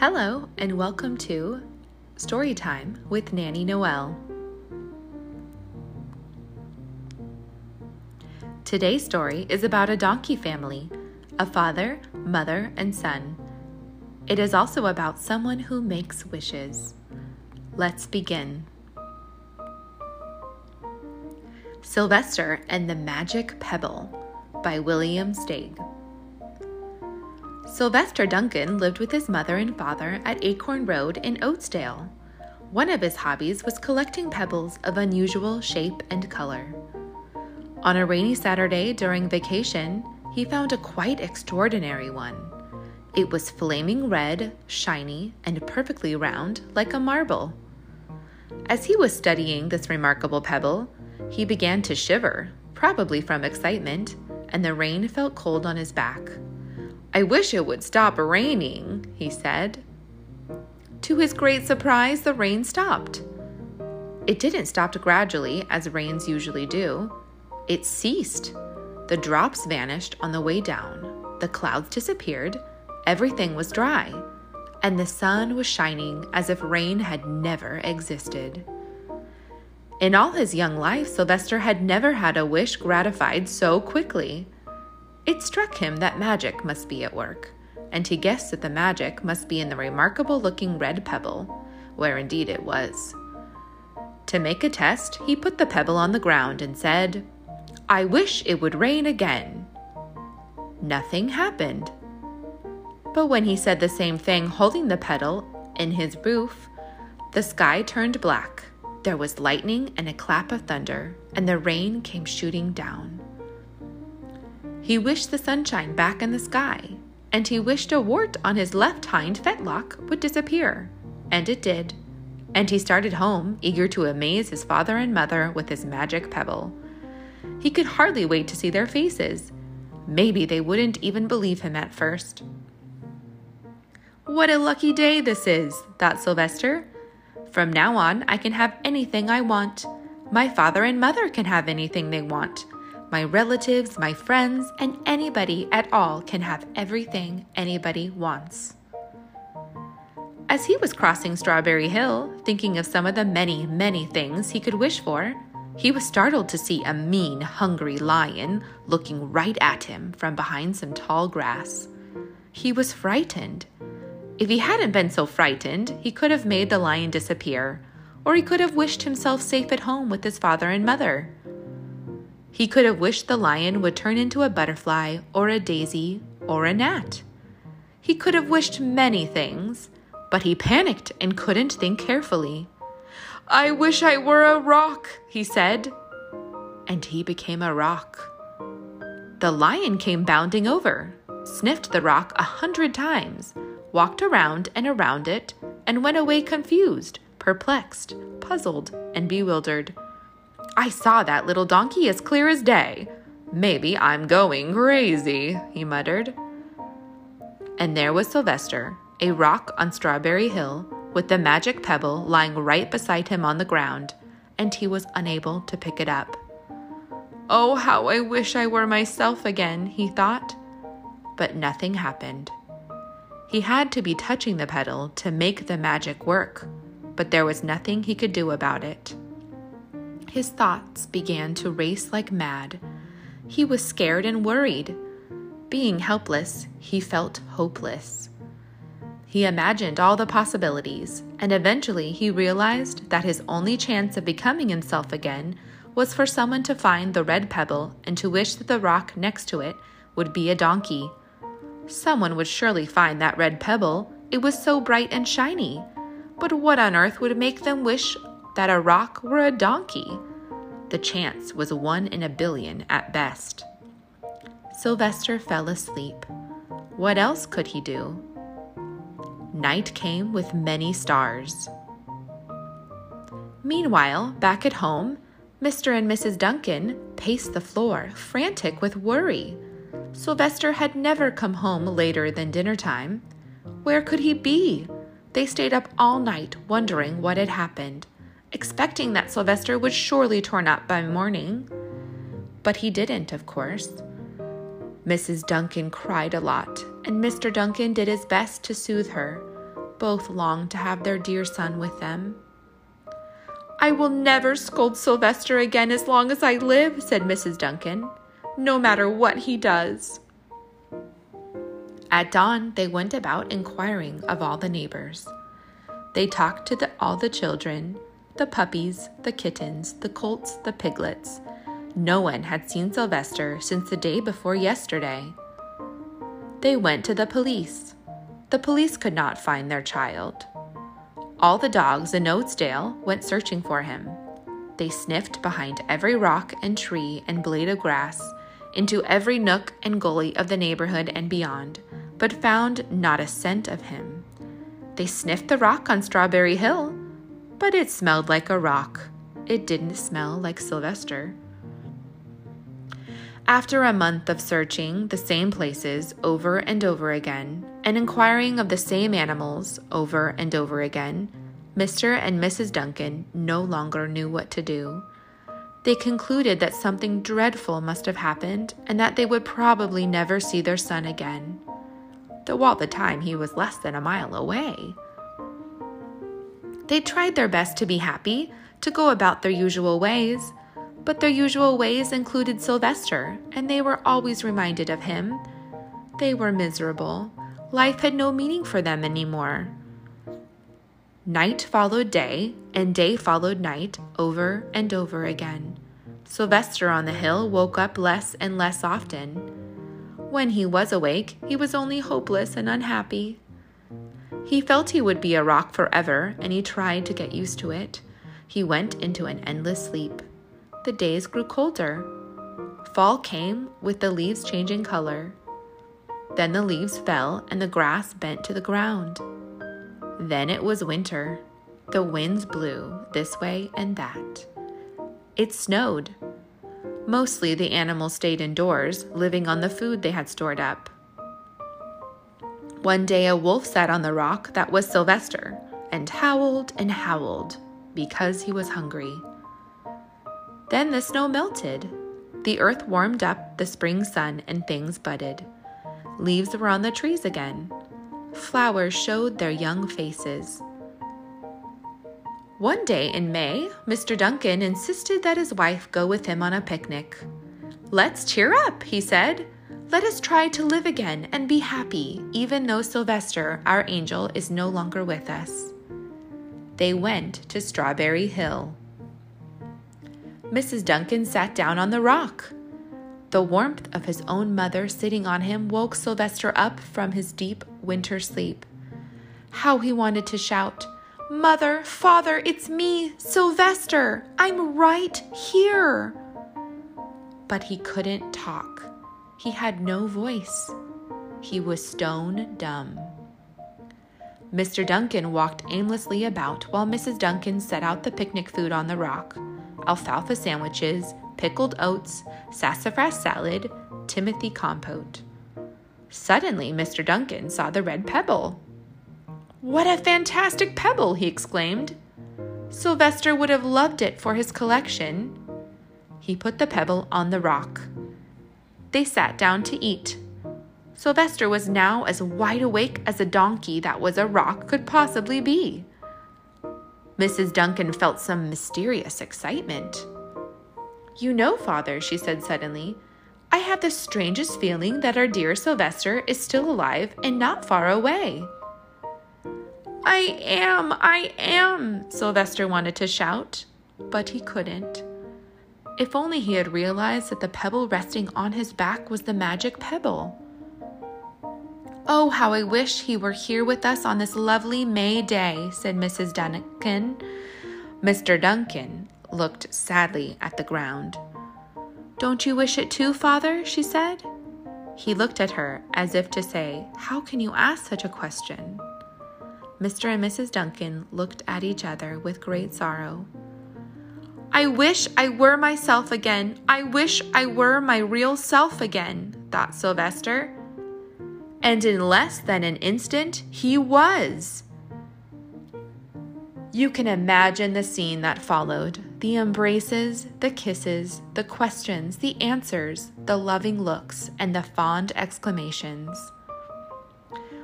Hello, and welcome to Storytime with Nanny Noel. Today's story is about a donkey family a father, mother, and son. It is also about someone who makes wishes. Let's begin. Sylvester and the Magic Pebble by William Steig. Sylvester Duncan lived with his mother and father at Acorn Road in Oatsdale. One of his hobbies was collecting pebbles of unusual shape and color. On a rainy Saturday during vacation, he found a quite extraordinary one. It was flaming red, shiny, and perfectly round like a marble. As he was studying this remarkable pebble, he began to shiver, probably from excitement, and the rain felt cold on his back. I wish it would stop raining, he said. To his great surprise, the rain stopped. It didn't stop gradually, as rains usually do. It ceased. The drops vanished on the way down, the clouds disappeared, everything was dry, and the sun was shining as if rain had never existed. In all his young life, Sylvester had never had a wish gratified so quickly. It struck him that magic must be at work, and he guessed that the magic must be in the remarkable looking red pebble, where indeed it was. To make a test, he put the pebble on the ground and said, I wish it would rain again. Nothing happened. But when he said the same thing holding the pebble in his roof, the sky turned black. There was lightning and a clap of thunder, and the rain came shooting down. He wished the sunshine back in the sky, and he wished a wart on his left hind fetlock would disappear. And it did. And he started home, eager to amaze his father and mother with his magic pebble. He could hardly wait to see their faces. Maybe they wouldn't even believe him at first. What a lucky day this is, thought Sylvester. From now on, I can have anything I want. My father and mother can have anything they want. My relatives, my friends, and anybody at all can have everything anybody wants. As he was crossing Strawberry Hill, thinking of some of the many, many things he could wish for, he was startled to see a mean, hungry lion looking right at him from behind some tall grass. He was frightened. If he hadn't been so frightened, he could have made the lion disappear, or he could have wished himself safe at home with his father and mother. He could have wished the lion would turn into a butterfly or a daisy or a gnat. He could have wished many things, but he panicked and couldn't think carefully. I wish I were a rock, he said. And he became a rock. The lion came bounding over, sniffed the rock a hundred times, walked around and around it, and went away confused, perplexed, puzzled, and bewildered. I saw that little donkey as clear as day. Maybe I'm going crazy, he muttered. And there was Sylvester, a rock on Strawberry Hill, with the magic pebble lying right beside him on the ground, and he was unable to pick it up. Oh, how I wish I were myself again, he thought. But nothing happened. He had to be touching the pebble to make the magic work, but there was nothing he could do about it. His thoughts began to race like mad. He was scared and worried. Being helpless, he felt hopeless. He imagined all the possibilities, and eventually he realized that his only chance of becoming himself again was for someone to find the red pebble and to wish that the rock next to it would be a donkey. Someone would surely find that red pebble, it was so bright and shiny. But what on earth would make them wish that a rock were a donkey. The chance was one in a billion at best. Sylvester fell asleep. What else could he do? Night came with many stars. Meanwhile, back at home, Mr. and Mrs. Duncan paced the floor, frantic with worry. Sylvester had never come home later than dinner time. Where could he be? They stayed up all night wondering what had happened expecting that Sylvester would surely turn up by morning. But he didn't, of course. Mrs. Duncan cried a lot, and Mr. Duncan did his best to soothe her. Both longed to have their dear son with them. I will never scold Sylvester again as long as I live, said Mrs. Duncan, no matter what he does. At dawn, they went about inquiring of all the neighbors. They talked to the, all the children, the puppies, the kittens, the colts, the piglets. No one had seen Sylvester since the day before yesterday. They went to the police. The police could not find their child. All the dogs in Oatsdale went searching for him. They sniffed behind every rock and tree and blade of grass, into every nook and gully of the neighborhood and beyond, but found not a scent of him. They sniffed the rock on Strawberry Hill, but it smelled like a rock. It didn't smell like Sylvester. After a month of searching the same places over and over again, and inquiring of the same animals over and over again, Mr. and Mrs. Duncan no longer knew what to do. They concluded that something dreadful must have happened and that they would probably never see their son again, though all the time he was less than a mile away. They tried their best to be happy, to go about their usual ways, but their usual ways included Sylvester, and they were always reminded of him. They were miserable. Life had no meaning for them anymore. Night followed day, and day followed night over and over again. Sylvester on the hill woke up less and less often. When he was awake, he was only hopeless and unhappy. He felt he would be a rock forever, and he tried to get used to it. He went into an endless sleep. The days grew colder. Fall came with the leaves changing color. Then the leaves fell and the grass bent to the ground. Then it was winter. The winds blew this way and that. It snowed. Mostly the animals stayed indoors, living on the food they had stored up. One day a wolf sat on the rock that was Sylvester and howled and howled because he was hungry. Then the snow melted. The earth warmed up the spring sun and things budded. Leaves were on the trees again. Flowers showed their young faces. One day in May, Mr. Duncan insisted that his wife go with him on a picnic. Let's cheer up, he said. Let us try to live again and be happy, even though Sylvester, our angel, is no longer with us. They went to Strawberry Hill. Mrs. Duncan sat down on the rock. The warmth of his own mother sitting on him woke Sylvester up from his deep winter sleep. How he wanted to shout, Mother, Father, it's me, Sylvester! I'm right here! But he couldn't talk. He had no voice. He was stone dumb. Mr. Duncan walked aimlessly about while Mrs. Duncan set out the picnic food on the rock alfalfa sandwiches, pickled oats, sassafras salad, Timothy compote. Suddenly, Mr. Duncan saw the red pebble. What a fantastic pebble! he exclaimed. Sylvester would have loved it for his collection. He put the pebble on the rock. They sat down to eat. Sylvester was now as wide awake as a donkey that was a rock could possibly be. Mrs. Duncan felt some mysterious excitement. You know, Father, she said suddenly, I have the strangest feeling that our dear Sylvester is still alive and not far away. I am, I am, Sylvester wanted to shout, but he couldn't. If only he had realized that the pebble resting on his back was the magic pebble. Oh, how I wish he were here with us on this lovely May day, said Mrs. Duncan. Mr. Duncan looked sadly at the ground. Don't you wish it too, father? she said. He looked at her as if to say, How can you ask such a question? Mr. and Mrs. Duncan looked at each other with great sorrow. I wish I were myself again. I wish I were my real self again, thought Sylvester. And in less than an instant, he was. You can imagine the scene that followed the embraces, the kisses, the questions, the answers, the loving looks, and the fond exclamations.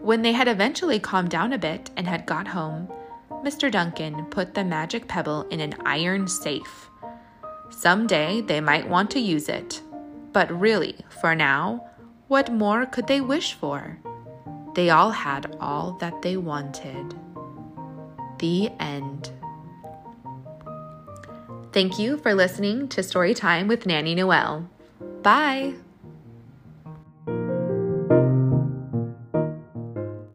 When they had eventually calmed down a bit and had got home, Mr. Duncan put the magic pebble in an iron safe. Someday they might want to use it, but really, for now, what more could they wish for? They all had all that they wanted. The end. Thank you for listening to Story Time with Nanny Noel. Bye.